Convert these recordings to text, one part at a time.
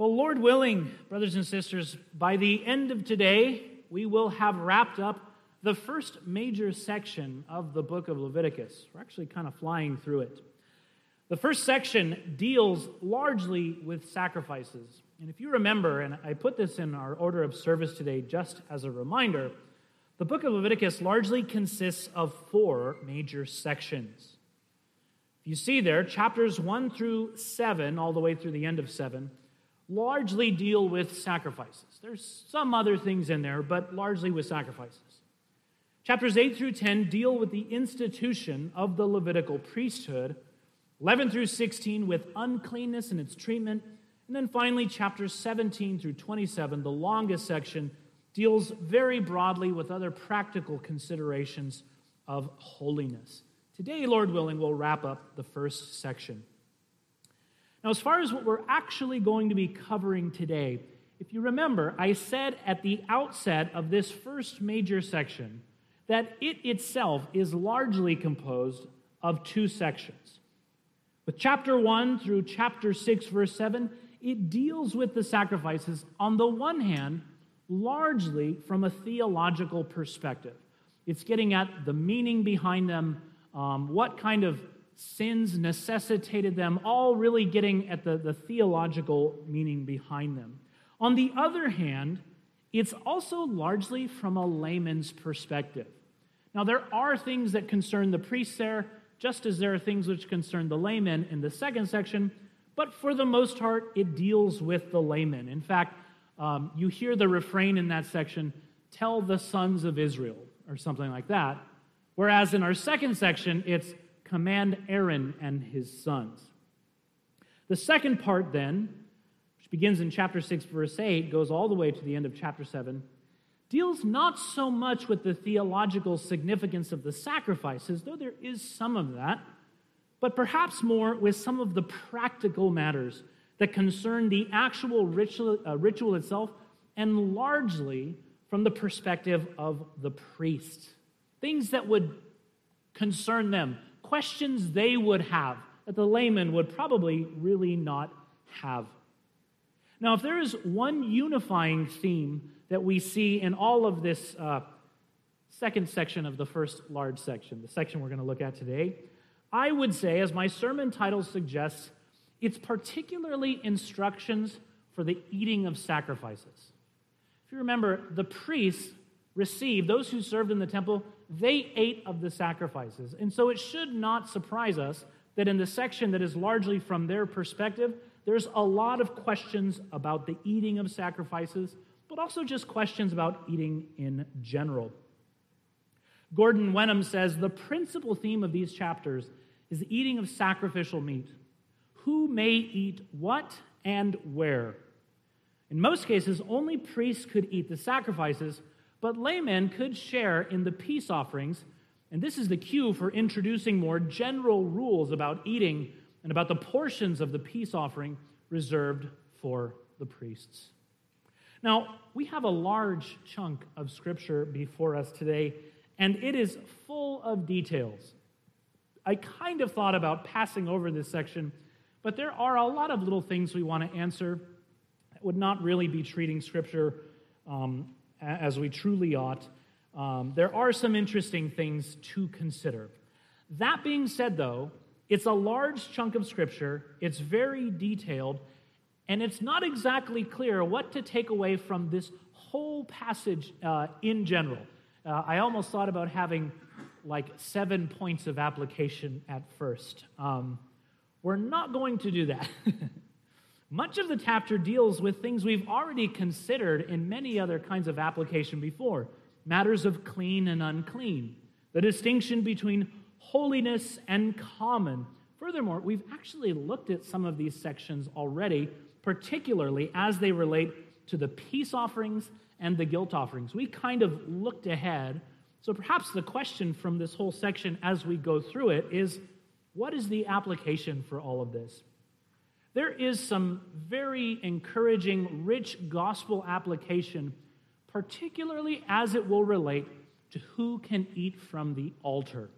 Well, Lord willing, brothers and sisters, by the end of today, we will have wrapped up the first major section of the book of Leviticus. We're actually kind of flying through it. The first section deals largely with sacrifices. And if you remember, and I put this in our order of service today just as a reminder, the book of Leviticus largely consists of four major sections. If you see there, chapters 1 through 7, all the way through the end of 7, largely deal with sacrifices. There's some other things in there, but largely with sacrifices. Chapters 8 through 10 deal with the institution of the Levitical priesthood. 11 through 16 with uncleanness and its treatment. And then finally, chapters 17 through 27, the longest section, deals very broadly with other practical considerations of holiness. Today, Lord willing, we'll wrap up the first section. Now, as far as what we're actually going to be covering today, if you remember, I said at the outset of this first major section that it itself is largely composed of two sections. With chapter 1 through chapter 6, verse 7, it deals with the sacrifices, on the one hand, largely from a theological perspective. It's getting at the meaning behind them, um, what kind of sins necessitated them, all really getting at the, the theological meaning behind them. On the other hand, it's also largely from a layman's perspective. Now, there are things that concern the priests there, just as there are things which concern the laymen in the second section, but for the most part, it deals with the laymen. In fact, um, you hear the refrain in that section tell the sons of Israel, or something like that. Whereas in our second section, it's command Aaron and his sons. The second part, then, which begins in chapter 6, verse 8, goes all the way to the end of chapter 7, deals not so much with the theological significance of the sacrifices, though there is some of that, but perhaps more with some of the practical matters that concern the actual ritual, uh, ritual itself and largely from the perspective of the priest. Things that would concern them, questions they would have that the layman would probably really not have. Now, if there is one unifying theme that we see in all of this uh, second section of the first large section, the section we're going to look at today, I would say, as my sermon title suggests, it's particularly instructions for the eating of sacrifices. If you remember, the priests received, those who served in the temple, they ate of the sacrifices. And so it should not surprise us that in the section that is largely from their perspective, there's a lot of questions about the eating of sacrifices, but also just questions about eating in general. Gordon Wenham says the principal theme of these chapters is the eating of sacrificial meat. Who may eat what and where? In most cases, only priests could eat the sacrifices, but laymen could share in the peace offerings. And this is the cue for introducing more general rules about eating and about the portions of the peace offering reserved for the priests. Now, we have a large chunk of scripture before us today, and it is full of details. I kind of thought about passing over this section, but there are a lot of little things we want to answer that would not really be treating scripture um, as we truly ought. Um, there are some interesting things to consider. That being said, though, it's a large chunk of scripture, it's very detailed, and it's not exactly clear what to take away from this whole passage uh, in general. Uh, I almost thought about having like seven points of application at first. Um, we're not going to do that. Much of the chapter deals with things we've already considered in many other kinds of application before matters of clean and unclean, the distinction between holiness and common. Furthermore, we've actually looked at some of these sections already, particularly as they relate to the peace offerings and the guilt offerings. We kind of looked ahead. So perhaps the question from this whole section as we go through it is what is the application for all of this? There is some very encouraging, rich gospel application, particularly as it will relate to who can eat from the altar.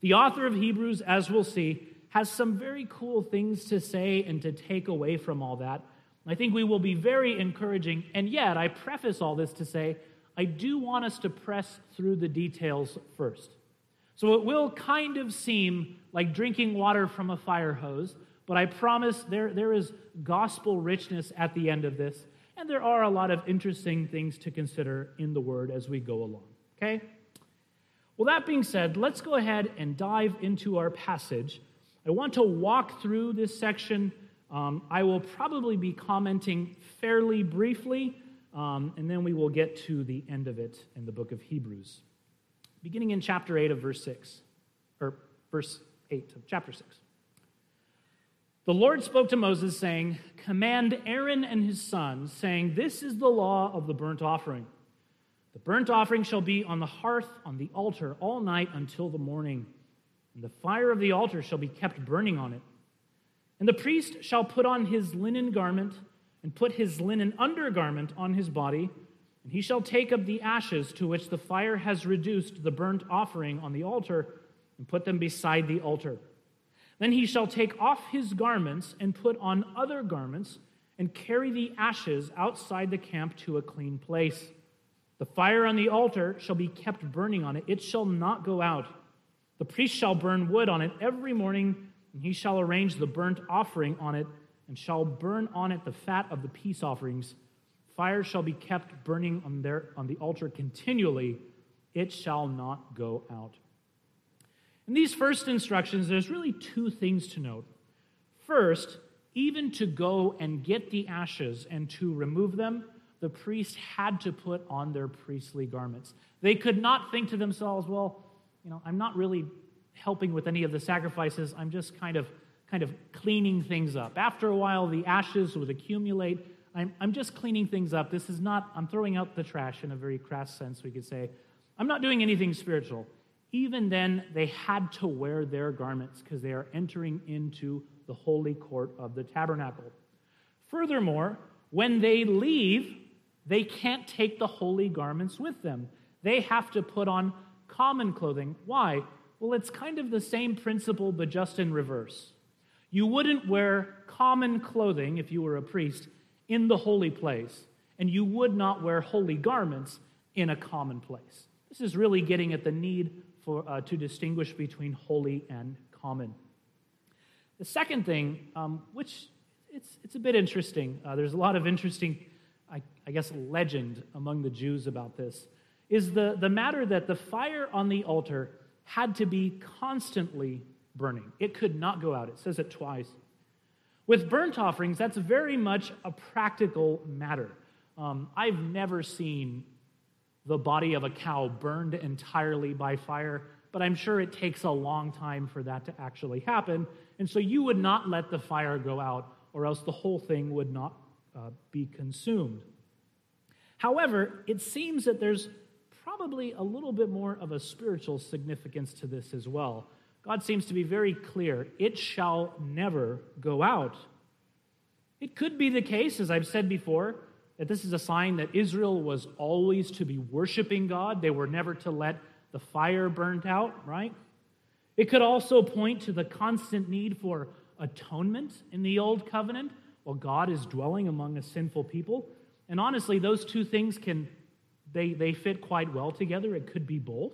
The author of Hebrews, as we'll see, has some very cool things to say and to take away from all that. I think we will be very encouraging, and yet I preface all this to say I do want us to press through the details first. So it will kind of seem like drinking water from a fire hose, but I promise there, there is gospel richness at the end of this, and there are a lot of interesting things to consider in the Word as we go along. Okay? Well, that being said, let's go ahead and dive into our passage. I want to walk through this section. Um, I will probably be commenting fairly briefly, um, and then we will get to the end of it in the book of Hebrews beginning in chapter 8 of verse 6, or verse 8 of chapter 6. The Lord spoke to Moses, saying, Command Aaron and his sons, saying, This is the law of the burnt offering. The burnt offering shall be on the hearth on the altar all night until the morning, and the fire of the altar shall be kept burning on it. And the priest shall put on his linen garment, and put his linen undergarment on his body and he shall take up the ashes to which the fire has reduced the burnt offering on the altar and put them beside the altar. Then he shall take off his garments and put on other garments and carry the ashes outside the camp to a clean place. The fire on the altar shall be kept burning on it, it shall not go out. The priest shall burn wood on it every morning, and he shall arrange the burnt offering on it, and shall burn on it the fat of the peace offerings Fire shall be kept burning on, their, on the altar continually, it shall not go out. In these first instructions, there's really two things to note. First, even to go and get the ashes and to remove them, the priest had to put on their priestly garments. They could not think to themselves, well, you know, I'm not really helping with any of the sacrifices. I'm just kind of kind of cleaning things up. After a while, the ashes would accumulate I'm, I'm just cleaning things up. This is not, I'm throwing out the trash in a very crass sense, we could say. I'm not doing anything spiritual. Even then, they had to wear their garments because they are entering into the holy court of the tabernacle. Furthermore, when they leave, they can't take the holy garments with them. They have to put on common clothing. Why? Well, it's kind of the same principle, but just in reverse. You wouldn't wear common clothing if you were a priest in the holy place, and you would not wear holy garments in a common place. This is really getting at the need for, uh, to distinguish between holy and common. The second thing, um, which it's, it's a bit interesting, uh, there's a lot of interesting, I, I guess, legend among the Jews about this, is the, the matter that the fire on the altar had to be constantly burning. It could not go out. It says it twice. With burnt offerings, that's very much a practical matter. Um, I've never seen the body of a cow burned entirely by fire, but I'm sure it takes a long time for that to actually happen. And so you would not let the fire go out, or else the whole thing would not uh, be consumed. However, it seems that there's probably a little bit more of a spiritual significance to this as well. God seems to be very clear it shall never go out. It could be the case, as I've said before, that this is a sign that Israel was always to be worshiping God. They were never to let the fire burnt out, right? It could also point to the constant need for atonement in the Old Covenant while God is dwelling among a sinful people. And honestly, those two things can they, they fit quite well together. It could be both.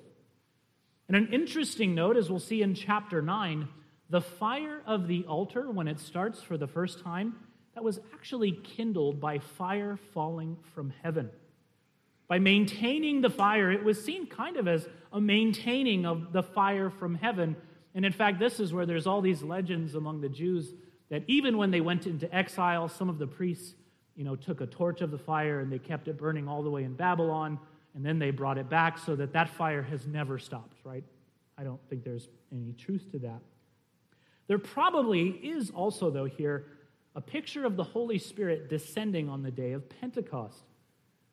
And an interesting note, as we'll see in chapter 9, the fire of the altar, when it starts for the first time, that was actually kindled by fire falling from heaven. By maintaining the fire, it was seen kind of as a maintaining of the fire from heaven. And in fact, this is where there's all these legends among the Jews that even when they went into exile, some of the priests, you know, took a torch of the fire and they kept it burning all the way in Babylon and then they brought it back so that that fire has never stopped, right? I don't think there's any truth to that. There probably is also, though, here a picture of the Holy Spirit descending on the day of Pentecost.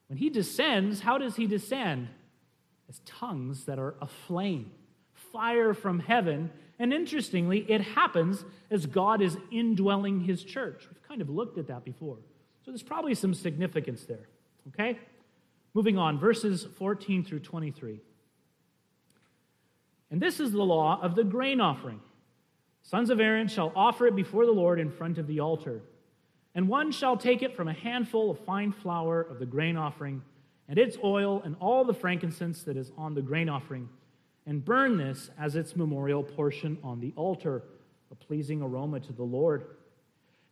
When he descends, how does he descend? As tongues that are aflame, fire from heaven. And interestingly, it happens as God is indwelling his church. We've kind of looked at that before. So there's probably some significance there. Okay? Moving on, verses 14 through 23. And this is the law of the grain offering. Sons of Aaron shall offer it before the Lord in front of the altar. And one shall take it from a handful of fine flour of the grain offering, and its oil, and all the frankincense that is on the grain offering, and burn this as its memorial portion on the altar, a pleasing aroma to the Lord.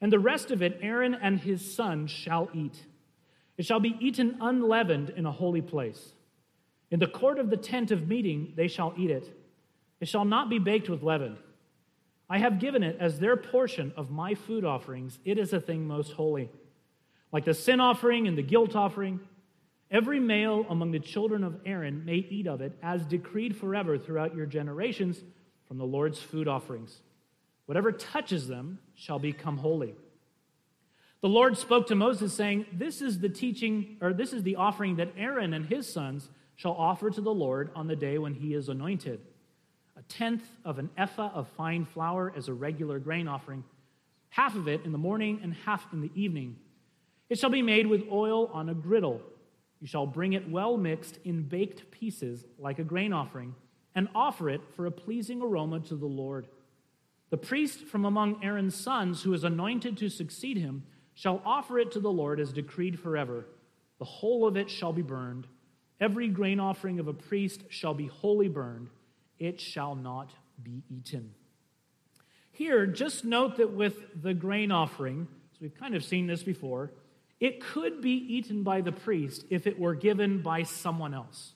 And the rest of it Aaron and his sons shall eat. It shall be eaten unleavened in a holy place. In the court of the tent of meeting they shall eat it. It shall not be baked with leaven. I have given it as their portion of my food offerings. It is a thing most holy. Like the sin offering and the guilt offering, every male among the children of Aaron may eat of it, as decreed forever throughout your generations from the Lord's food offerings. Whatever touches them shall become holy. The Lord spoke to Moses, saying, This is the teaching, or this is the offering that Aaron and his sons shall offer to the Lord on the day when he is anointed tenth of an ephah of fine flour as a regular grain offering, half of it in the morning and half in the evening. It shall be made with oil on a griddle. You shall bring it well mixed in baked pieces like a grain offering, and offer it for a pleasing aroma to the Lord. The priest from among Aaron's sons, who is anointed to succeed him, shall offer it to the Lord as decreed forever. The whole of it shall be burned. Every grain offering of a priest shall be wholly burned it shall not be eaten. Here, just note that with the grain offering, so we've kind of seen this before, it could be eaten by the priest if it were given by someone else.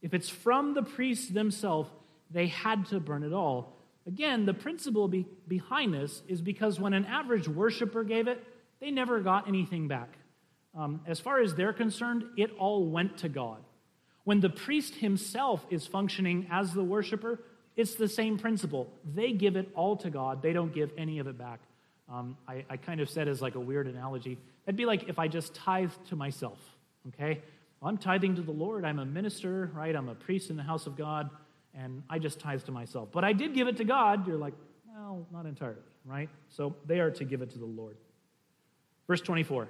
If it's from the priest themselves, they had to burn it all. Again, the principle be- behind this is because when an average worshiper gave it, they never got anything back. Um, as far as they're concerned, it all went to God. When the priest himself is functioning as the worshiper, it's the same principle. They give it all to God, they don't give any of it back. Um, I, I, kind of said as like a weird analogy. That'd be like if I just tithe to myself, okay? Well, I'm tithing to the Lord. I'm a minister, right? I'm a priest in the house of God, and I just tithe to myself. But I did give it to God. You're like, well, not entirely, right? So they are to give it to the Lord. Verse 24.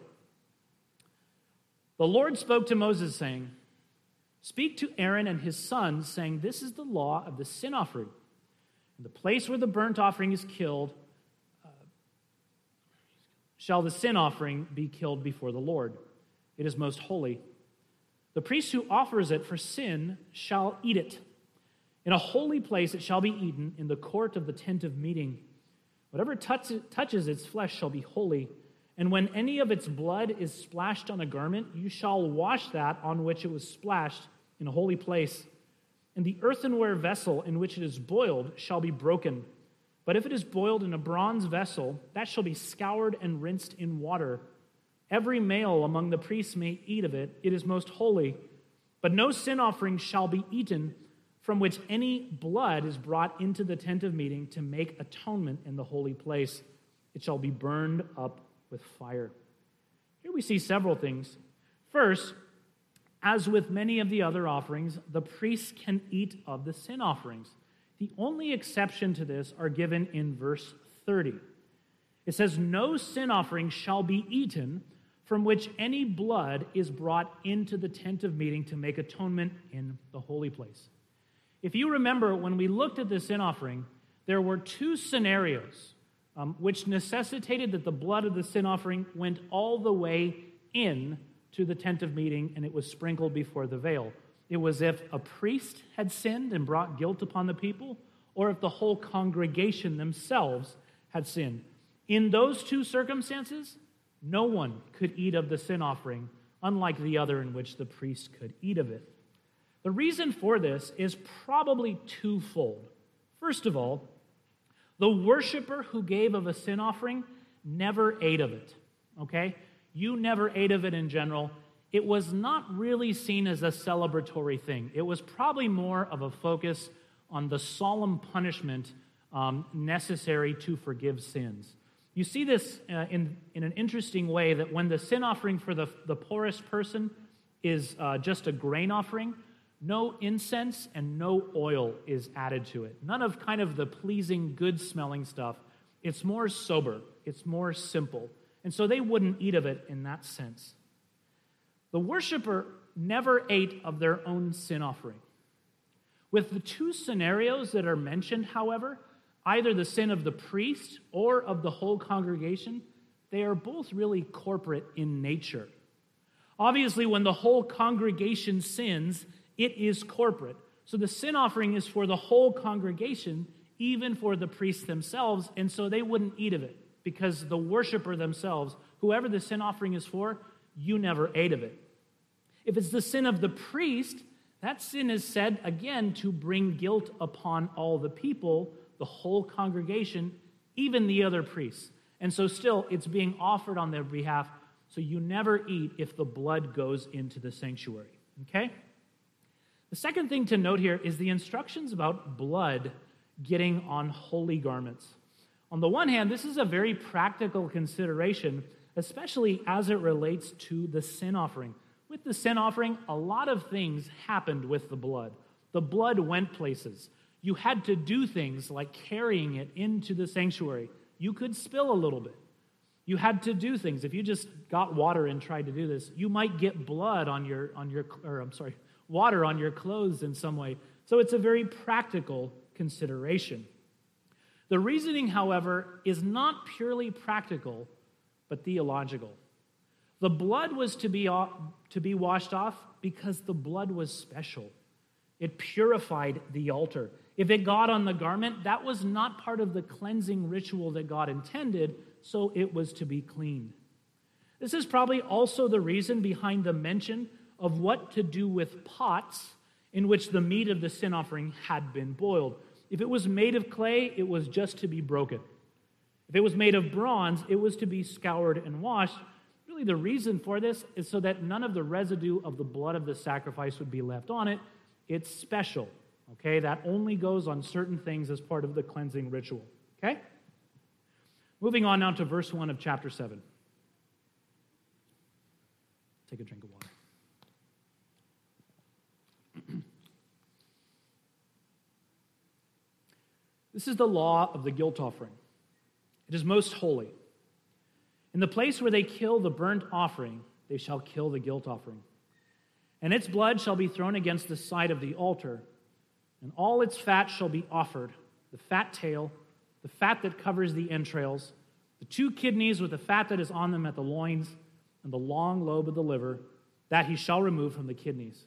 The Lord spoke to Moses, saying, Speak to Aaron and his sons, saying, This is the law of the sin offering. In the place where the burnt offering is killed, uh, shall the sin offering be killed before the Lord. It is most holy. The priest who offers it for sin shall eat it. In a holy place it shall be eaten, in the court of the tent of meeting. Whatever touches its flesh shall be holy. And when any of its blood is splashed on a garment, you shall wash that on which it was splashed in a holy place. And the earthenware vessel in which it is boiled shall be broken. But if it is boiled in a bronze vessel, that shall be scoured and rinsed in water. Every male among the priests may eat of it, it is most holy. But no sin offering shall be eaten from which any blood is brought into the tent of meeting to make atonement in the holy place. It shall be burned up with fire. Here we see several things. First, as with many of the other offerings, the priests can eat of the sin offerings. The only exception to this are given in verse 30. It says, No sin offering shall be eaten from which any blood is brought into the tent of meeting to make atonement in the holy place. If you remember, when we looked at the sin offering, there were two scenarios um, which necessitated that the blood of the sin offering went all the way in to the tent of meeting and it was sprinkled before the veil. It was if a priest had sinned and brought guilt upon the people, or if the whole congregation themselves had sinned. In those two circumstances, no one could eat of the sin offering, unlike the other in which the priest could eat of it. The reason for this is probably twofold. First of all, the worshiper who gave of a sin offering never ate of it. Okay? You never ate of it in general. It was not really seen as a celebratory thing. It was probably more of a focus on the solemn punishment um, necessary to forgive sins. You see this uh, in, in an interesting way that when the sin offering for the, the poorest person is uh, just a grain offering, no incense and no oil is added to it. None of kind of the pleasing, good smelling stuff. It's more sober, it's more simple. And so they wouldn't eat of it in that sense. The worshiper never ate of their own sin offering. With the two scenarios that are mentioned, however, either the sin of the priest or of the whole congregation, they are both really corporate in nature. Obviously, when the whole congregation sins, it is corporate. So the sin offering is for the whole congregation, even for the priests themselves, and so they wouldn't eat of it because the worshiper themselves, whoever the sin offering is for, you never ate of it. If it's the sin of the priest, that sin is said again to bring guilt upon all the people, the whole congregation, even the other priests. And so, still, it's being offered on their behalf. So, you never eat if the blood goes into the sanctuary. Okay? The second thing to note here is the instructions about blood getting on holy garments. On the one hand, this is a very practical consideration, especially as it relates to the sin offering. With the sin offering, a lot of things happened with the blood. The blood went places. You had to do things like carrying it into the sanctuary. You could spill a little bit. You had to do things. If you just got water and tried to do this, you might get blood on your on your or I'm sorry, water on your clothes in some way. So it's a very practical consideration. The reasoning, however, is not purely practical, but theological. The blood was to be, off, to be washed off because the blood was special. It purified the altar. If it got on the garment, that was not part of the cleansing ritual that God intended, so it was to be clean. This is probably also the reason behind the mention of what to do with pots in which the meat of the sin offering had been boiled. If it was made of clay, it was just to be broken. If it was made of bronze, it was to be scoured and washed. Really, the reason for this is so that none of the residue of the blood of the sacrifice would be left on it. It's special, okay? That only goes on certain things as part of the cleansing ritual, okay? Moving on now to verse 1 of chapter 7. Take a drink of water. This is the law of the guilt offering. It is most holy. In the place where they kill the burnt offering, they shall kill the guilt offering. And its blood shall be thrown against the side of the altar, and all its fat shall be offered the fat tail, the fat that covers the entrails, the two kidneys with the fat that is on them at the loins, and the long lobe of the liver, that he shall remove from the kidneys.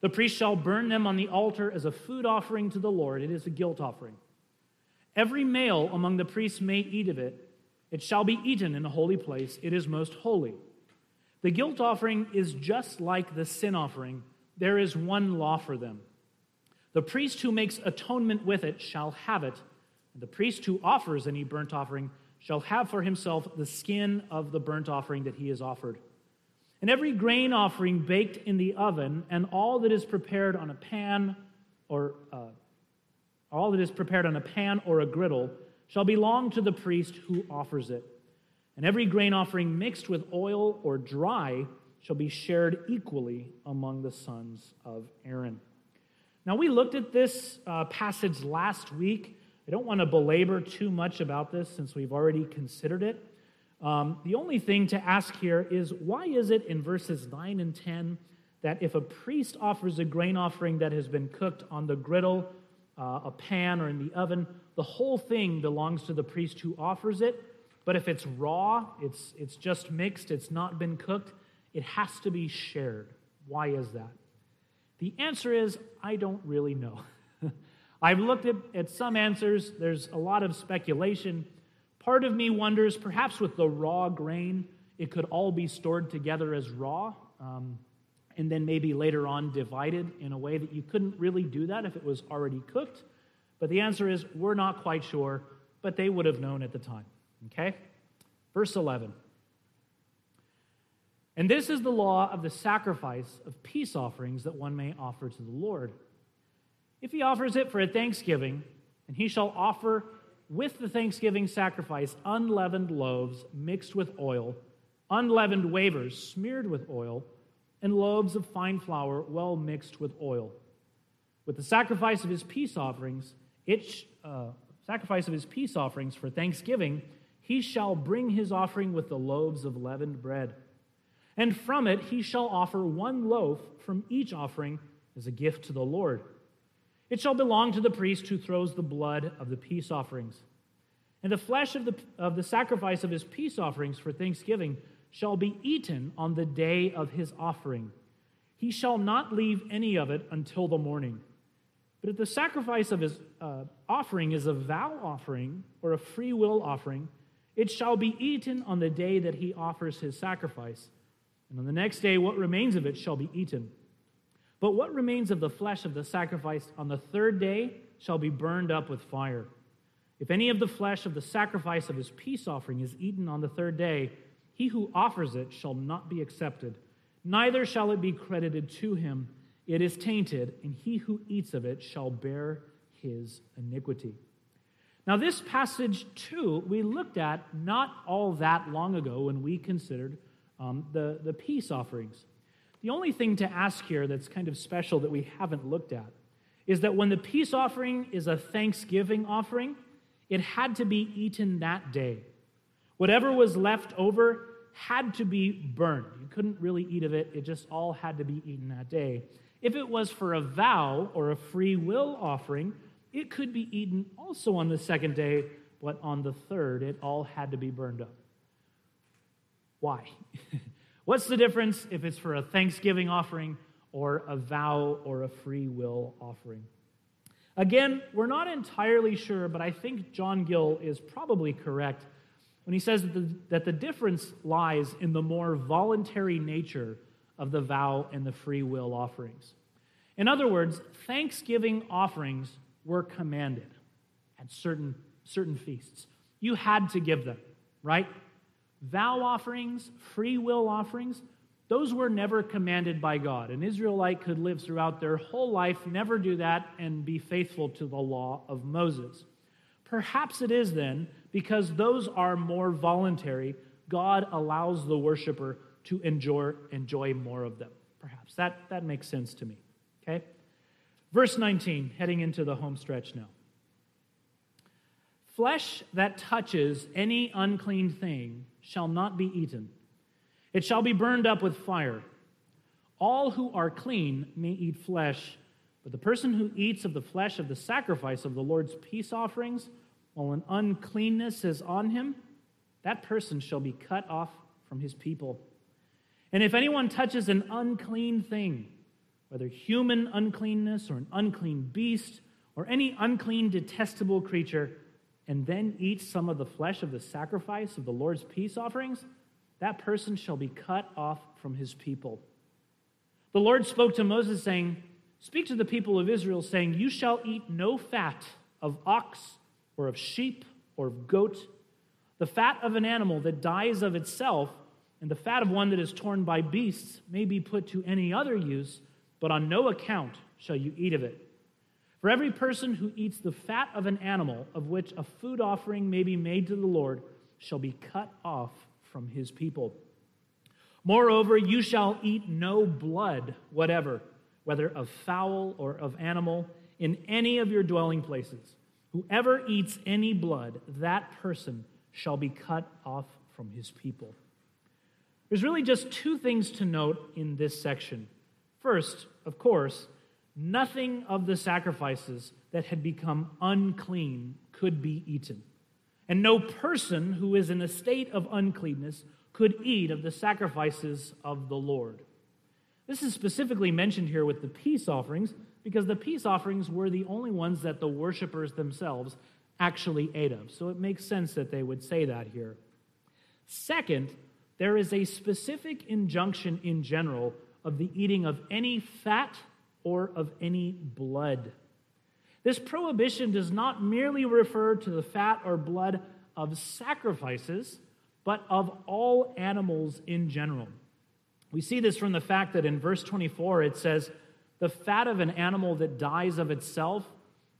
The priest shall burn them on the altar as a food offering to the Lord. It is a guilt offering. Every male among the priests may eat of it. It shall be eaten in a holy place. It is most holy. The guilt offering is just like the sin offering. There is one law for them. The priest who makes atonement with it shall have it, and the priest who offers any burnt offering shall have for himself the skin of the burnt offering that he has offered. And every grain offering baked in the oven, and all that is prepared on a pan or uh, all that is prepared on a pan or a griddle shall belong to the priest who offers it. And every grain offering mixed with oil or dry shall be shared equally among the sons of Aaron. Now, we looked at this uh, passage last week. I don't want to belabor too much about this since we've already considered it. Um, the only thing to ask here is why is it in verses 9 and 10 that if a priest offers a grain offering that has been cooked on the griddle uh, a pan or in the oven. The whole thing belongs to the priest who offers it. But if it's raw, it's, it's just mixed, it's not been cooked, it has to be shared. Why is that? The answer is I don't really know. I've looked at, at some answers, there's a lot of speculation. Part of me wonders perhaps with the raw grain, it could all be stored together as raw. Um, and then maybe later on divided in a way that you couldn't really do that if it was already cooked? But the answer is we're not quite sure, but they would have known at the time. Okay? Verse 11. And this is the law of the sacrifice of peace offerings that one may offer to the Lord. If he offers it for a thanksgiving, and he shall offer with the thanksgiving sacrifice unleavened loaves mixed with oil, unleavened wafers smeared with oil, and loaves of fine flour well mixed with oil. With the sacrifice of his peace offerings, it, uh, sacrifice of his peace offerings for thanksgiving, he shall bring his offering with the loaves of leavened bread. And from it he shall offer one loaf from each offering as a gift to the Lord. It shall belong to the priest who throws the blood of the peace offerings. And the flesh of the, of the sacrifice of his peace offerings for thanksgiving shall be eaten on the day of his offering. He shall not leave any of it until the morning. But if the sacrifice of his uh, offering is a vow offering or a free will offering, it shall be eaten on the day that he offers his sacrifice. And on the next day, what remains of it shall be eaten. But what remains of the flesh of the sacrifice on the third day shall be burned up with fire. If any of the flesh of the sacrifice of his peace offering is eaten on the third day, he who offers it shall not be accepted, neither shall it be credited to him. It is tainted, and he who eats of it shall bear his iniquity. Now, this passage, too, we looked at not all that long ago when we considered um, the, the peace offerings. The only thing to ask here that's kind of special that we haven't looked at is that when the peace offering is a thanksgiving offering, it had to be eaten that day. Whatever was left over had to be burned. You couldn't really eat of it, it just all had to be eaten that day. If it was for a vow or a free will offering, it could be eaten also on the second day, but on the third, it all had to be burned up. Why? What's the difference if it's for a Thanksgiving offering or a vow or a free will offering? Again, we're not entirely sure, but I think John Gill is probably correct when he says that the, that the difference lies in the more voluntary nature of the vow and the free will offerings. In other words, thanksgiving offerings were commanded at certain, certain feasts. You had to give them, right? Vow offerings, free will offerings, those were never commanded by God. An Israelite could live throughout their whole life, never do that, and be faithful to the law of Moses. Perhaps it is then, because those are more voluntary, God allows the worshiper to enjoy, enjoy more of them. Perhaps. That, that makes sense to me. Okay? Verse 19, heading into the home stretch now. Flesh that touches any unclean thing shall not be eaten it shall be burned up with fire. All who are clean may eat flesh, but the person who eats of the flesh of the sacrifice of the Lord's peace offerings, while an uncleanness is on him, that person shall be cut off from his people. And if anyone touches an unclean thing, whether human uncleanness or an unclean beast or any unclean, detestable creature, and then eats some of the flesh of the sacrifice of the Lord's peace offerings, that person shall be cut off from his people. The Lord spoke to Moses, saying, Speak to the people of Israel, saying, You shall eat no fat of ox or of sheep or of goat, the fat of an animal that dies of itself, and the fat of one that is torn by beasts may be put to any other use, but on no account shall you eat of it. For every person who eats the fat of an animal of which a food offering may be made to the Lord shall be cut off from his people. Moreover, you shall eat no blood whatever, whether of fowl or of animal, in any of your dwelling places. Whoever eats any blood, that person shall be cut off from his people. There's really just two things to note in this section. First, of course, nothing of the sacrifices that had become unclean could be eaten. And no person who is in a state of uncleanness could eat of the sacrifices of the Lord. This is specifically mentioned here with the peace offerings because the peace offerings were the only ones that the worshippers themselves actually ate of. So it makes sense that they would say that here. Second, there is a specific injunction in general of the eating of any fat or of any blood. This prohibition does not merely refer to the fat or blood of sacrifices, but of all animals in general. We see this from the fact that in verse 24 it says, The fat of an animal that dies of itself,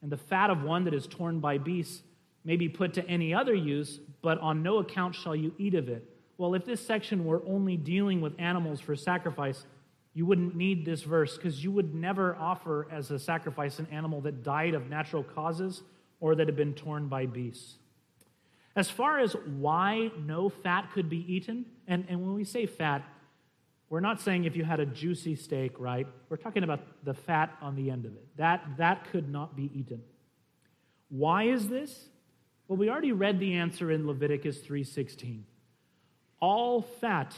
and the fat of one that is torn by beasts, may be put to any other use, but on no account shall you eat of it. Well, if this section were only dealing with animals for sacrifice, you wouldn't need this verse because you would never offer as a sacrifice an animal that died of natural causes or that had been torn by beasts. As far as why no fat could be eaten, and, and when we say fat, we're not saying if you had a juicy steak, right? We're talking about the fat on the end of it. That, that could not be eaten. Why is this? Well, we already read the answer in Leviticus 3:16. All fat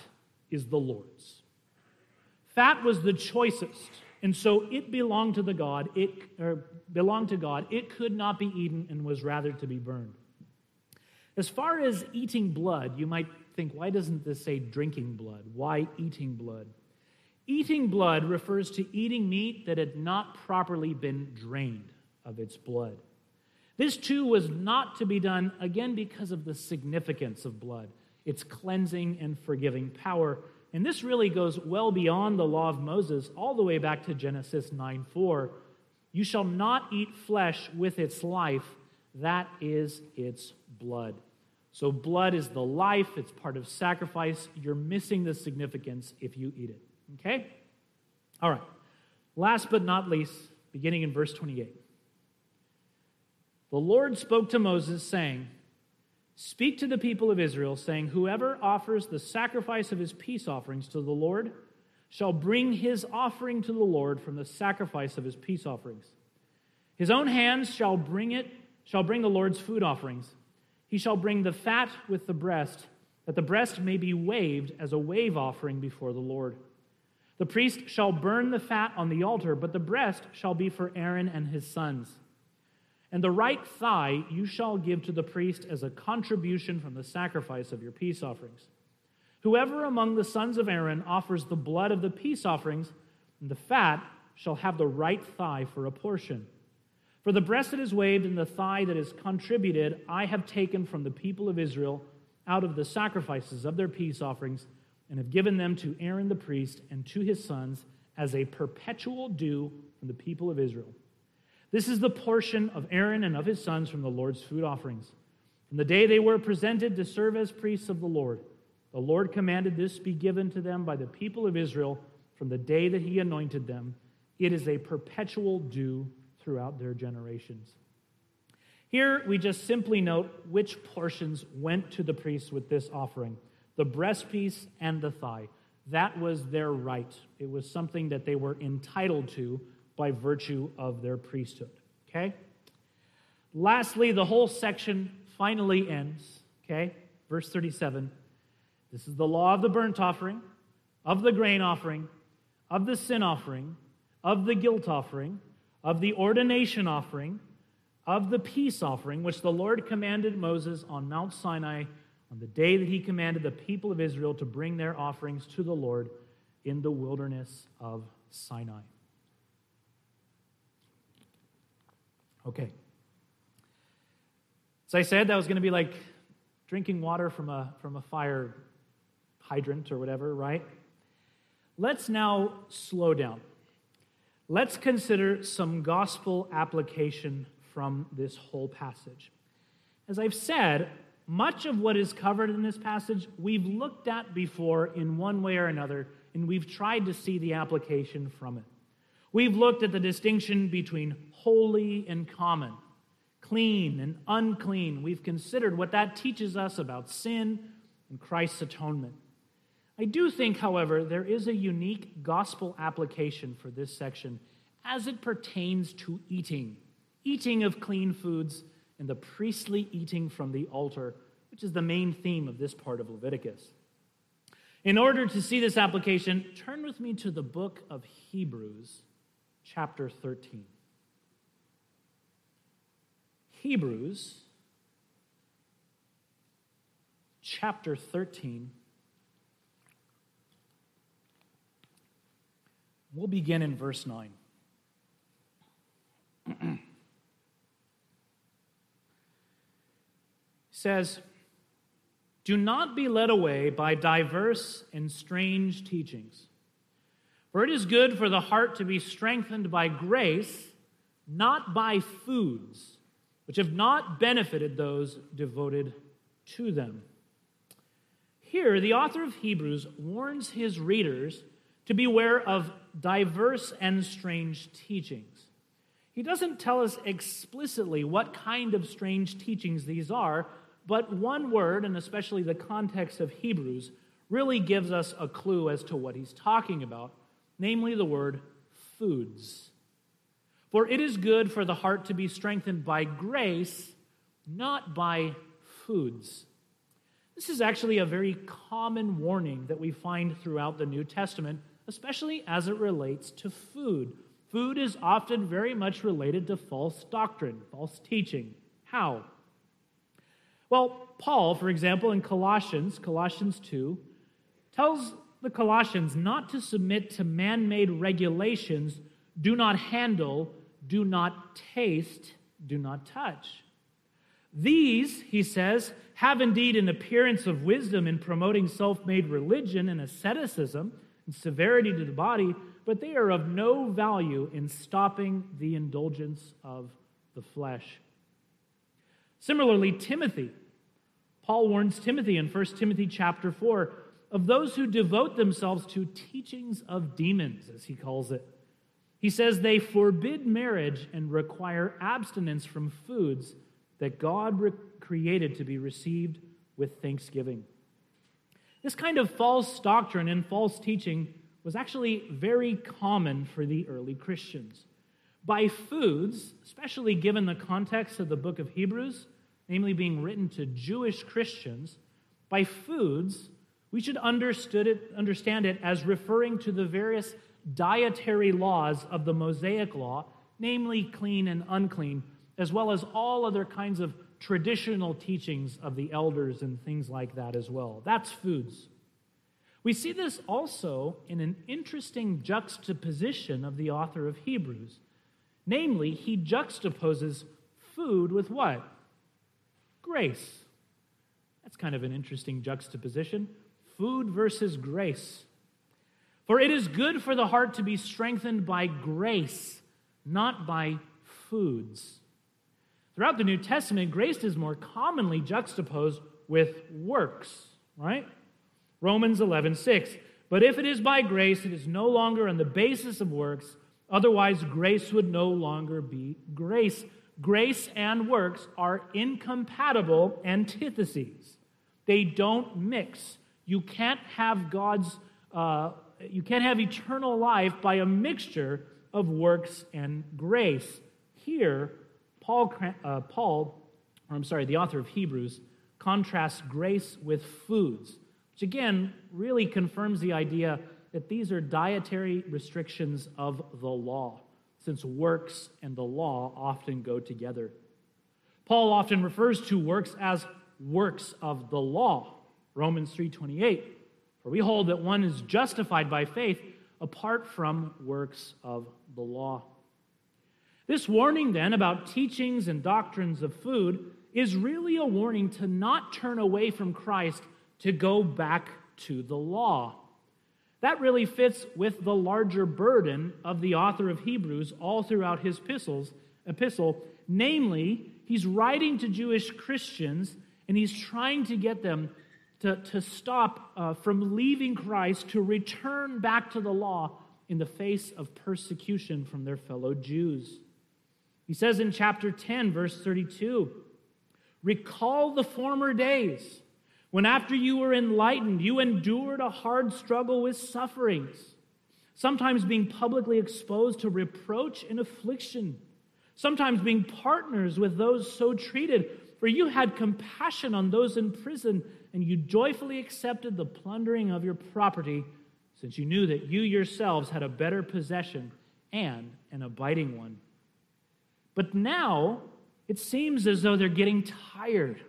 is the Lord's. Fat was the choicest, and so it belonged to the God, it belonged to God. It could not be eaten and was rather to be burned. As far as eating blood, you might think, why doesn't this say drinking blood? Why eating blood? Eating blood refers to eating meat that had not properly been drained of its blood. This too was not to be done, again, because of the significance of blood, its cleansing and forgiving power. And this really goes well beyond the law of Moses, all the way back to Genesis 9 4. You shall not eat flesh with its life, that is its blood. So, blood is the life, it's part of sacrifice. You're missing the significance if you eat it. Okay? All right. Last but not least, beginning in verse 28. The Lord spoke to Moses, saying, Speak to the people of Israel, saying, Whoever offers the sacrifice of his peace offerings to the Lord shall bring his offering to the Lord from the sacrifice of his peace offerings. His own hands shall bring it, shall bring the Lord's food offerings. He shall bring the fat with the breast, that the breast may be waved as a wave offering before the Lord. The priest shall burn the fat on the altar, but the breast shall be for Aaron and his sons. And the right thigh you shall give to the priest as a contribution from the sacrifice of your peace offerings. Whoever among the sons of Aaron offers the blood of the peace offerings, and the fat shall have the right thigh for a portion. For the breast that is waved and the thigh that is contributed, I have taken from the people of Israel out of the sacrifices of their peace offerings and have given them to Aaron the priest and to his sons as a perpetual due from the people of Israel. This is the portion of Aaron and of his sons from the Lord's food offerings. From the day they were presented to serve as priests of the Lord, the Lord commanded this be given to them by the people of Israel from the day that he anointed them. It is a perpetual due throughout their generations. Here we just simply note which portions went to the priests with this offering the breastpiece and the thigh. That was their right. It was something that they were entitled to by virtue of their priesthood. Okay? Lastly, the whole section finally ends. Okay? Verse 37. This is the law of the burnt offering, of the grain offering, of the sin offering, of the guilt offering, of the ordination offering, of the peace offering, which the Lord commanded Moses on Mount Sinai on the day that he commanded the people of Israel to bring their offerings to the Lord in the wilderness of Sinai. Okay. As I said, that was going to be like drinking water from a, from a fire hydrant or whatever, right? Let's now slow down. Let's consider some gospel application from this whole passage. As I've said, much of what is covered in this passage we've looked at before in one way or another, and we've tried to see the application from it. We've looked at the distinction between holy and common, clean and unclean. We've considered what that teaches us about sin and Christ's atonement. I do think, however, there is a unique gospel application for this section as it pertains to eating, eating of clean foods and the priestly eating from the altar, which is the main theme of this part of Leviticus. In order to see this application, turn with me to the book of Hebrews, chapter 13. Hebrews, chapter 13. We'll begin in verse 9. says, Do not be led away by diverse and strange teachings. For it is good for the heart to be strengthened by grace, not by foods, which have not benefited those devoted to them. Here, the author of Hebrews warns his readers to beware of diverse and strange teachings. He doesn't tell us explicitly what kind of strange teachings these are, but one word, and especially the context of Hebrews, really gives us a clue as to what he's talking about, namely the word foods. For it is good for the heart to be strengthened by grace, not by foods. This is actually a very common warning that we find throughout the New Testament, especially as it relates to food. Food is often very much related to false doctrine, false teaching. How? Well, Paul, for example, in Colossians, Colossians 2, tells the Colossians not to submit to man made regulations do not handle, do not taste, do not touch. These, he says, have indeed an appearance of wisdom in promoting self made religion and asceticism and severity to the body, but they are of no value in stopping the indulgence of the flesh. Similarly, Timothy. Paul warns Timothy in 1 Timothy chapter 4 of those who devote themselves to teachings of demons, as he calls it. He says they forbid marriage and require abstinence from foods that God re- created to be received with thanksgiving. This kind of false doctrine and false teaching was actually very common for the early Christians. By foods, especially given the context of the book of Hebrews, namely being written to Jewish Christians, by foods, we should understood it, understand it as referring to the various dietary laws of the Mosaic law, namely clean and unclean, as well as all other kinds of traditional teachings of the elders and things like that as well. That's foods. We see this also in an interesting juxtaposition of the author of Hebrews. Namely, he juxtaposes food with what? Grace. That's kind of an interesting juxtaposition. Food versus grace. For it is good for the heart to be strengthened by grace, not by foods. Throughout the New Testament, grace is more commonly juxtaposed with works, right? Romans 11, 6. But if it is by grace, it is no longer on the basis of works. Otherwise, grace would no longer be grace. Grace and works are incompatible antitheses, they don't mix. You can't have God's uh, you can't have eternal life by a mixture of works and grace. Here, Paul, uh, Paul, or I'm sorry, the author of Hebrews, contrasts grace with foods, which again really confirms the idea that these are dietary restrictions of the law, since works and the law often go together. Paul often refers to works as works of the law. Romans 3:28 for we hold that one is justified by faith apart from works of the law. This warning, then, about teachings and doctrines of food is really a warning to not turn away from Christ to go back to the law. That really fits with the larger burden of the author of Hebrews all throughout his epistles, epistle. Namely, he's writing to Jewish Christians and he's trying to get them to, to stop uh, from leaving Christ to return back to the law in the face of persecution from their fellow Jews. He says in chapter 10, verse 32 Recall the former days when, after you were enlightened, you endured a hard struggle with sufferings, sometimes being publicly exposed to reproach and affliction, sometimes being partners with those so treated. For you had compassion on those in prison and you joyfully accepted the plundering of your property, since you knew that you yourselves had a better possession and an abiding one. But now it seems as though they're getting tired.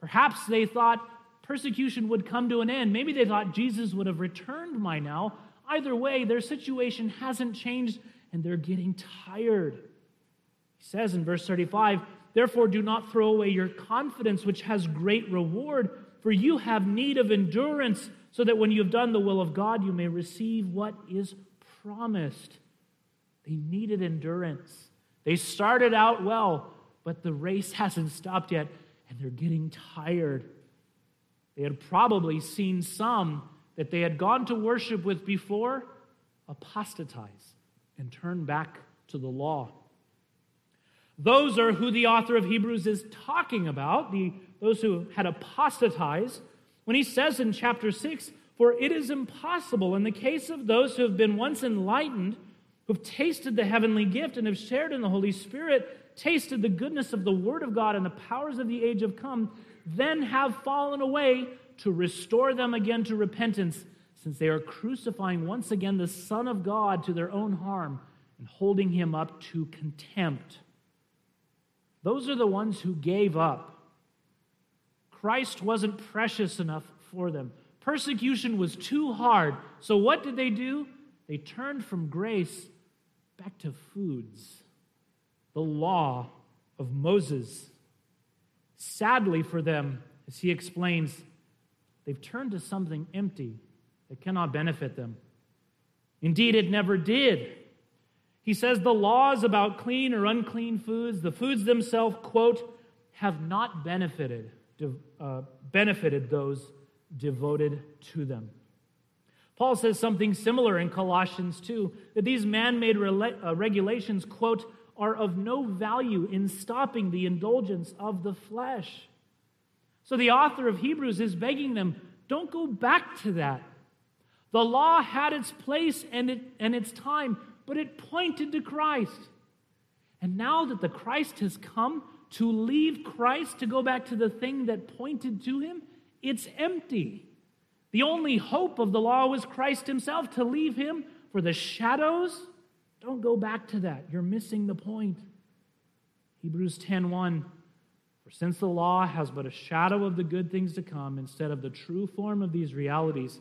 Perhaps they thought persecution would come to an end. Maybe they thought Jesus would have returned by now. Either way, their situation hasn't changed and they're getting tired. He says in verse 35 Therefore, do not throw away your confidence, which has great reward for you have need of endurance, so that when you have done the will of God, you may receive what is promised. They needed endurance. They started out well, but the race hasn't stopped yet, and they're getting tired. They had probably seen some that they had gone to worship with before apostatize and turn back to the law. Those are who the author of Hebrews is talking about, the those who had apostatized, when he says in chapter 6, For it is impossible in the case of those who have been once enlightened, who've tasted the heavenly gift and have shared in the Holy Spirit, tasted the goodness of the Word of God and the powers of the age have come, then have fallen away to restore them again to repentance, since they are crucifying once again the Son of God to their own harm and holding him up to contempt. Those are the ones who gave up. Christ wasn't precious enough for them. Persecution was too hard. So what did they do? They turned from grace back to foods, the law of Moses. Sadly for them, as he explains, they've turned to something empty that cannot benefit them. Indeed, it never did. He says the laws about clean or unclean foods, the foods themselves, quote, have not benefited, uh, benefited those devoted to them. Paul says something similar in Colossians 2 that these man made uh, regulations, quote, are of no value in stopping the indulgence of the flesh. So the author of Hebrews is begging them don't go back to that. The law had its place and, it, and its time, but it pointed to Christ. And now that the Christ has come, to leave Christ to go back to the thing that pointed to him, it's empty. The only hope of the law was Christ himself. To leave him for the shadows, don't go back to that. You're missing the point. Hebrews 10:1 For since the law has but a shadow of the good things to come instead of the true form of these realities,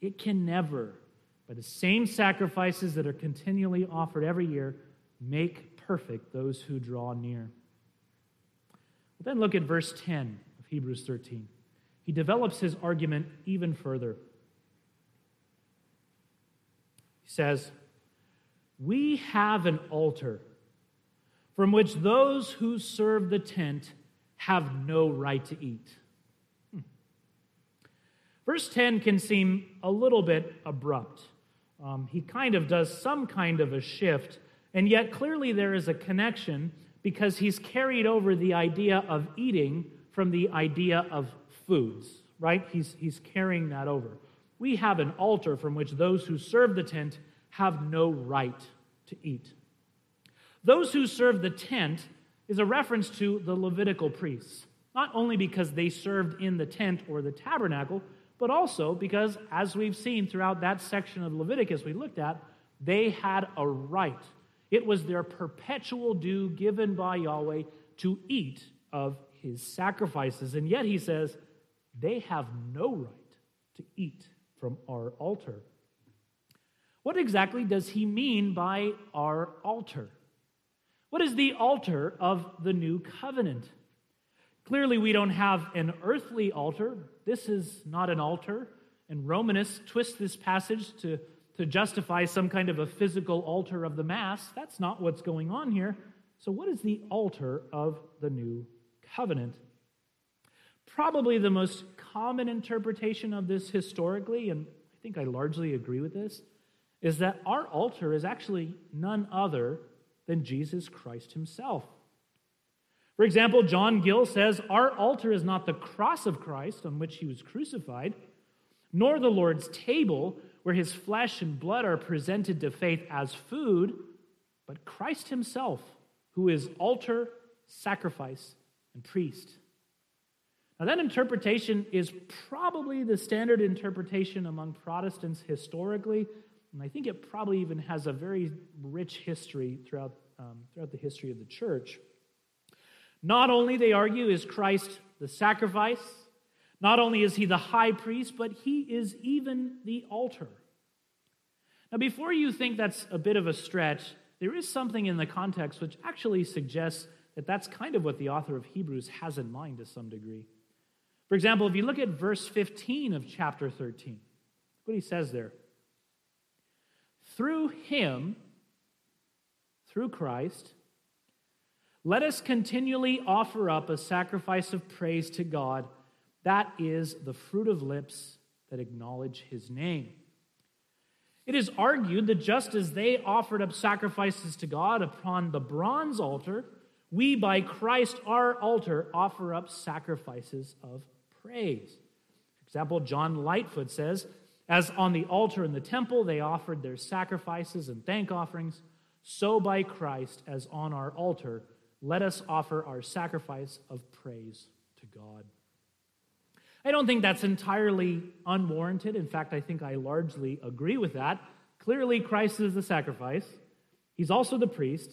it can never, by the same sacrifices that are continually offered every year, make perfect those who draw near. Then look at verse 10 of Hebrews 13 he develops his argument even further. He says, We have an altar from which those who serve the tent have no right to eat. Verse 10 can seem a little bit abrupt. Um, he kind of does some kind of a shift, and yet clearly there is a connection because he's carried over the idea of eating from the idea of foods, right? He's, he's carrying that over. We have an altar from which those who serve the tent have no right to eat. Those who serve the tent is a reference to the Levitical priests, not only because they served in the tent or the tabernacle, but also because, as we've seen throughout that section of Leviticus we looked at, they had a right. It was their perpetual due given by Yahweh to eat of his sacrifices. And yet he says, they have no right to eat from our altar. What exactly does he mean by our altar? What is the altar of the new covenant? Clearly, we don't have an earthly altar. This is not an altar. And Romanists twist this passage to, to justify some kind of a physical altar of the Mass. That's not what's going on here. So, what is the altar of the new covenant? Probably the most common interpretation of this historically, and I think I largely agree with this, is that our altar is actually none other than Jesus Christ himself. For example, John Gill says, Our altar is not the cross of Christ on which he was crucified, nor the Lord's table where his flesh and blood are presented to faith as food, but Christ himself, who is altar, sacrifice, and priest. Now, that interpretation is probably the standard interpretation among Protestants historically, and I think it probably even has a very rich history throughout, um, throughout the history of the church. Not only, they argue, is Christ the sacrifice, not only is he the high priest, but he is even the altar. Now, before you think that's a bit of a stretch, there is something in the context which actually suggests that that's kind of what the author of Hebrews has in mind to some degree. For example, if you look at verse 15 of chapter 13, what he says there. Through him, through Christ, let us continually offer up a sacrifice of praise to God. That is the fruit of lips that acknowledge his name. It is argued that just as they offered up sacrifices to God upon the bronze altar, we by Christ our altar offer up sacrifices of praise. For example, John Lightfoot says, As on the altar in the temple they offered their sacrifices and thank offerings, so by Christ, as on our altar, let us offer our sacrifice of praise to God. I don't think that's entirely unwarranted. In fact, I think I largely agree with that. Clearly, Christ is the sacrifice. He's also the priest.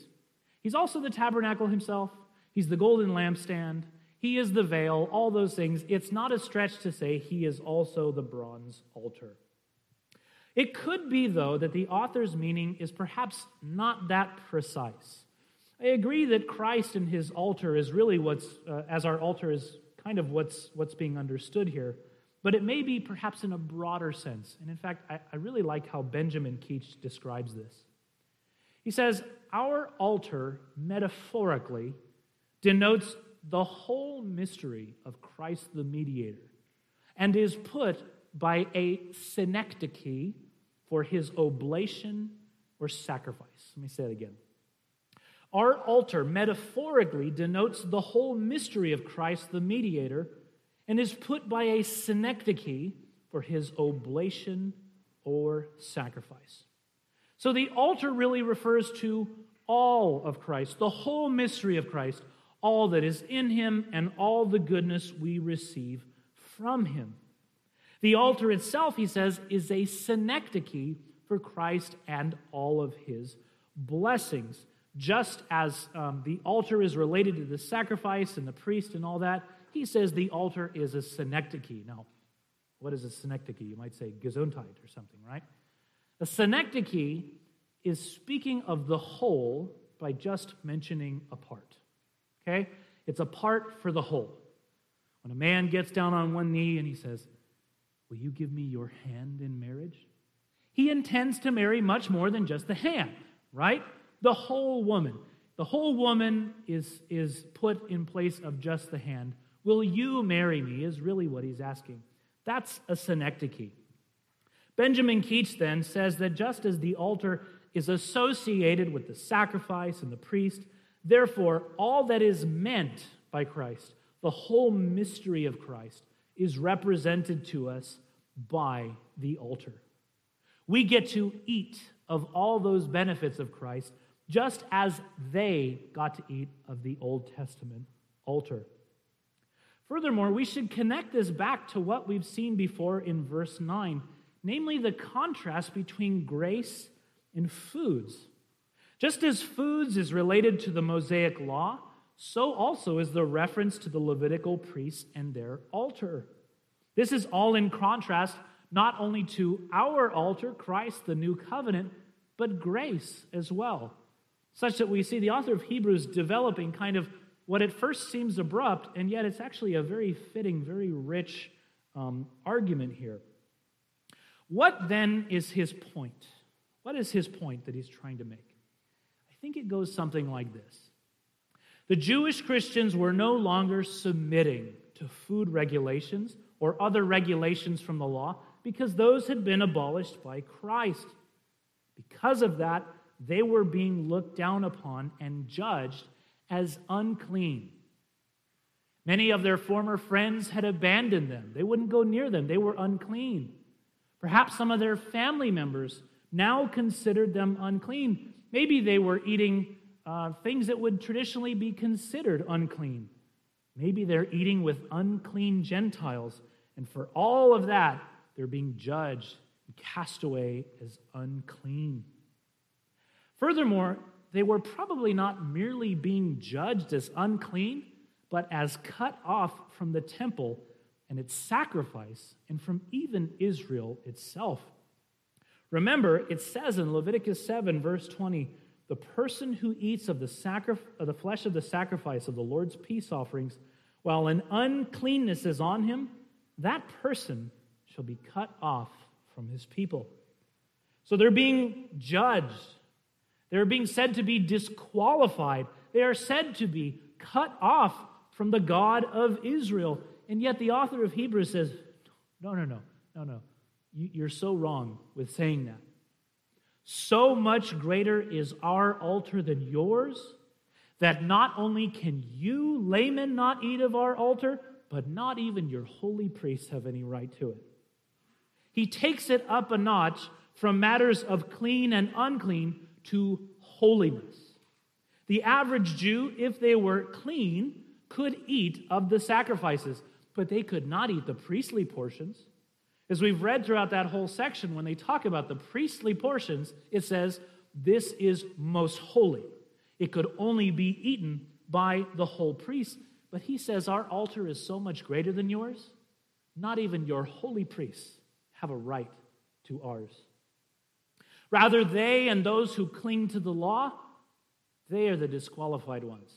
He's also the tabernacle himself. He's the golden lampstand. He is the veil, all those things. It's not a stretch to say he is also the bronze altar. It could be, though, that the author's meaning is perhaps not that precise. I agree that Christ and his altar is really what's, uh, as our altar is kind of what's, what's being understood here, but it may be perhaps in a broader sense. And in fact, I, I really like how Benjamin Keach describes this. He says, Our altar, metaphorically, denotes the whole mystery of Christ the mediator and is put by a synecdoche for his oblation or sacrifice. Let me say it again. Our altar metaphorically denotes the whole mystery of Christ the mediator and is put by a synecdoche for his oblation or sacrifice. So the altar really refers to all of Christ, the whole mystery of Christ, all that is in him, and all the goodness we receive from him. The altar itself, he says, is a synecdoche for Christ and all of his blessings. Just as um, the altar is related to the sacrifice and the priest and all that, he says the altar is a synecdoche. Now, what is a synecdoche? You might say Gesundheit or something, right? A synecdoche is speaking of the whole by just mentioning a part. Okay? It's a part for the whole. When a man gets down on one knee and he says, Will you give me your hand in marriage? He intends to marry much more than just the hand, right? The whole woman. The whole woman is, is put in place of just the hand. Will you marry me? Is really what he's asking. That's a synecdoche. Benjamin Keach then says that just as the altar is associated with the sacrifice and the priest, Therefore, all that is meant by Christ, the whole mystery of Christ, is represented to us by the altar. We get to eat of all those benefits of Christ just as they got to eat of the Old Testament altar. Furthermore, we should connect this back to what we've seen before in verse 9, namely the contrast between grace and foods. Just as foods is related to the Mosaic law, so also is the reference to the Levitical priests and their altar. This is all in contrast not only to our altar, Christ, the new covenant, but grace as well. Such that we see the author of Hebrews developing kind of what at first seems abrupt, and yet it's actually a very fitting, very rich um, argument here. What then is his point? What is his point that he's trying to make? I think it goes something like this The Jewish Christians were no longer submitting to food regulations or other regulations from the law because those had been abolished by Christ. Because of that, they were being looked down upon and judged as unclean. Many of their former friends had abandoned them. They wouldn't go near them. They were unclean. Perhaps some of their family members now considered them unclean Maybe they were eating uh, things that would traditionally be considered unclean. Maybe they're eating with unclean Gentiles. And for all of that, they're being judged and cast away as unclean. Furthermore, they were probably not merely being judged as unclean, but as cut off from the temple and its sacrifice, and from even Israel itself. Remember, it says in Leviticus 7, verse 20, the person who eats of the, sacrif- of the flesh of the sacrifice of the Lord's peace offerings, while an uncleanness is on him, that person shall be cut off from his people. So they're being judged. They're being said to be disqualified. They are said to be cut off from the God of Israel. And yet the author of Hebrews says, no, no, no, no, no. You're so wrong with saying that. So much greater is our altar than yours that not only can you, laymen, not eat of our altar, but not even your holy priests have any right to it. He takes it up a notch from matters of clean and unclean to holiness. The average Jew, if they were clean, could eat of the sacrifices, but they could not eat the priestly portions. As we've read throughout that whole section, when they talk about the priestly portions, it says, This is most holy. It could only be eaten by the whole priest. But he says, Our altar is so much greater than yours, not even your holy priests have a right to ours. Rather, they and those who cling to the law, they are the disqualified ones.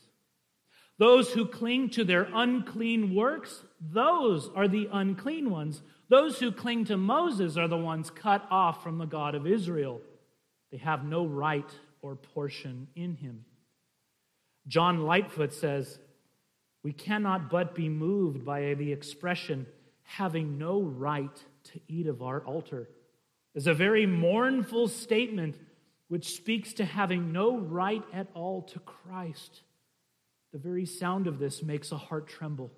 Those who cling to their unclean works, those are the unclean ones. Those who cling to Moses are the ones cut off from the God of Israel. They have no right or portion in him. John Lightfoot says, We cannot but be moved by the expression, having no right to eat of our altar. Is a very mournful statement which speaks to having no right at all to Christ. The very sound of this makes a heart tremble.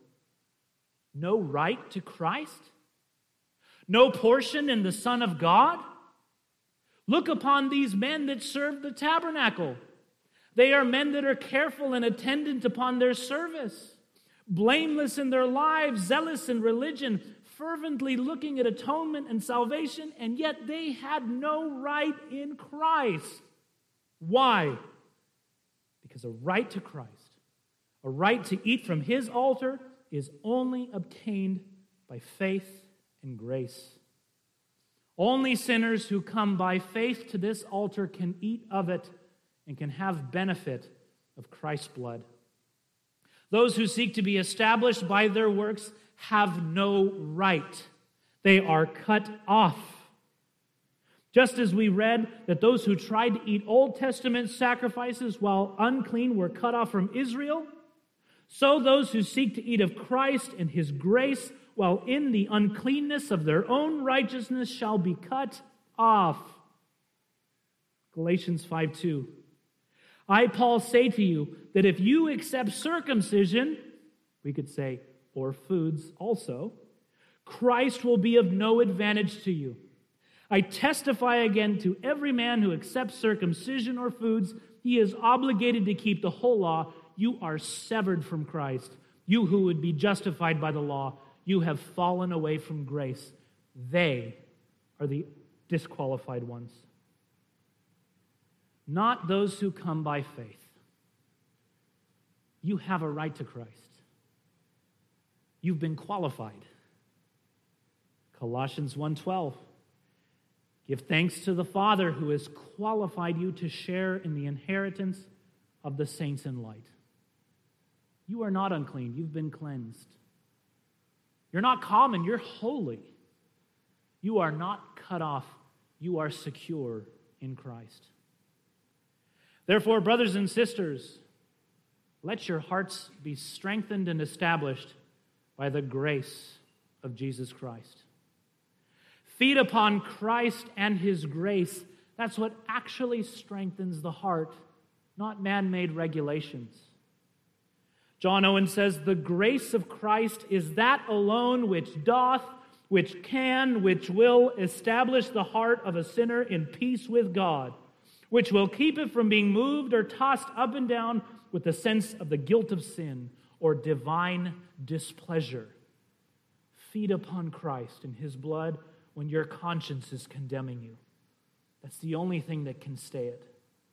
No right to Christ? No portion in the Son of God? Look upon these men that serve the tabernacle. They are men that are careful and attendant upon their service, blameless in their lives, zealous in religion, fervently looking at atonement and salvation, and yet they had no right in Christ. Why? Because a right to Christ, a right to eat from his altar, is only obtained by faith and grace. Only sinners who come by faith to this altar can eat of it and can have benefit of Christ's blood. Those who seek to be established by their works have no right. They are cut off. Just as we read that those who tried to eat Old Testament sacrifices while unclean were cut off from Israel, so those who seek to eat of Christ and his grace while in the uncleanness of their own righteousness shall be cut off. Galatians 5 2. I, Paul, say to you that if you accept circumcision, we could say, or foods also, Christ will be of no advantage to you. I testify again to every man who accepts circumcision or foods, he is obligated to keep the whole law. You are severed from Christ. You who would be justified by the law you have fallen away from grace. They are the disqualified ones, not those who come by faith. You have a right to Christ. You've been qualified. Colossians 1:12 Give thanks to the Father who has qualified you to share in the inheritance of the saints in light. You are not unclean, you've been cleansed. You're not common, you're holy. You are not cut off, you are secure in Christ. Therefore, brothers and sisters, let your hearts be strengthened and established by the grace of Jesus Christ. Feed upon Christ and his grace. That's what actually strengthens the heart, not man made regulations. John Owen says, The grace of Christ is that alone which doth, which can, which will establish the heart of a sinner in peace with God, which will keep it from being moved or tossed up and down with the sense of the guilt of sin or divine displeasure. Feed upon Christ and his blood when your conscience is condemning you. That's the only thing that can stay it,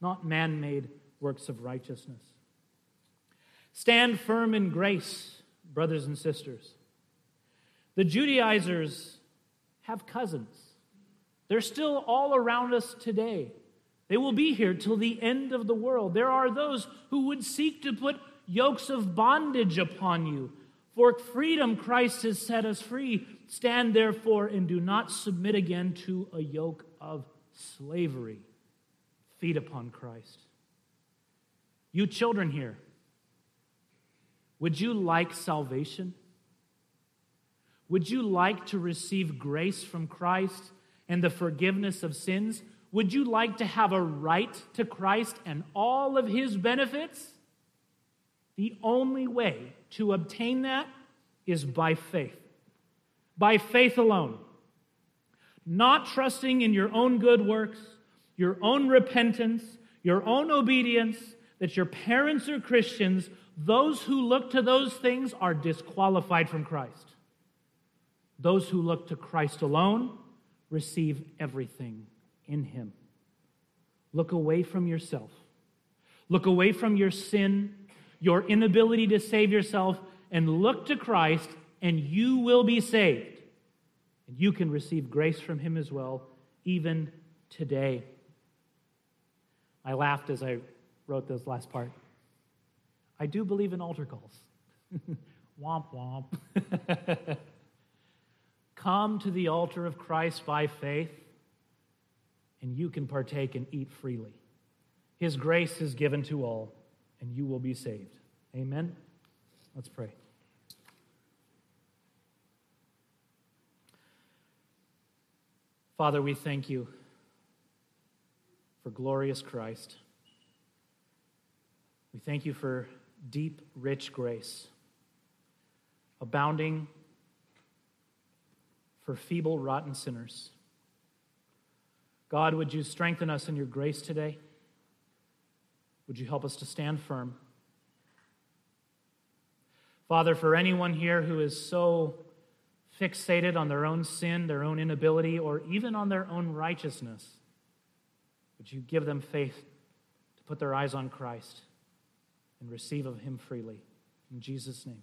not man made works of righteousness. Stand firm in grace, brothers and sisters. The Judaizers have cousins. They're still all around us today. They will be here till the end of the world. There are those who would seek to put yokes of bondage upon you. For freedom, Christ has set us free. Stand therefore and do not submit again to a yoke of slavery. Feed upon Christ. You children here, would you like salvation? Would you like to receive grace from Christ and the forgiveness of sins? Would you like to have a right to Christ and all of his benefits? The only way to obtain that is by faith. By faith alone. Not trusting in your own good works, your own repentance, your own obedience, that your parents are Christians, those who look to those things are disqualified from Christ. Those who look to Christ alone receive everything in Him. Look away from yourself. Look away from your sin, your inability to save yourself, and look to Christ, and you will be saved. And you can receive grace from Him as well, even today. I laughed as I wrote this last part. I do believe in altar calls. womp womp. Come to the altar of Christ by faith, and you can partake and eat freely. His grace is given to all, and you will be saved. Amen. Let's pray. Father, we thank you for glorious Christ. We thank you for deep, rich grace, abounding for feeble, rotten sinners. God, would you strengthen us in your grace today? Would you help us to stand firm? Father, for anyone here who is so fixated on their own sin, their own inability, or even on their own righteousness, would you give them faith to put their eyes on Christ and receive of him freely? In Jesus' name.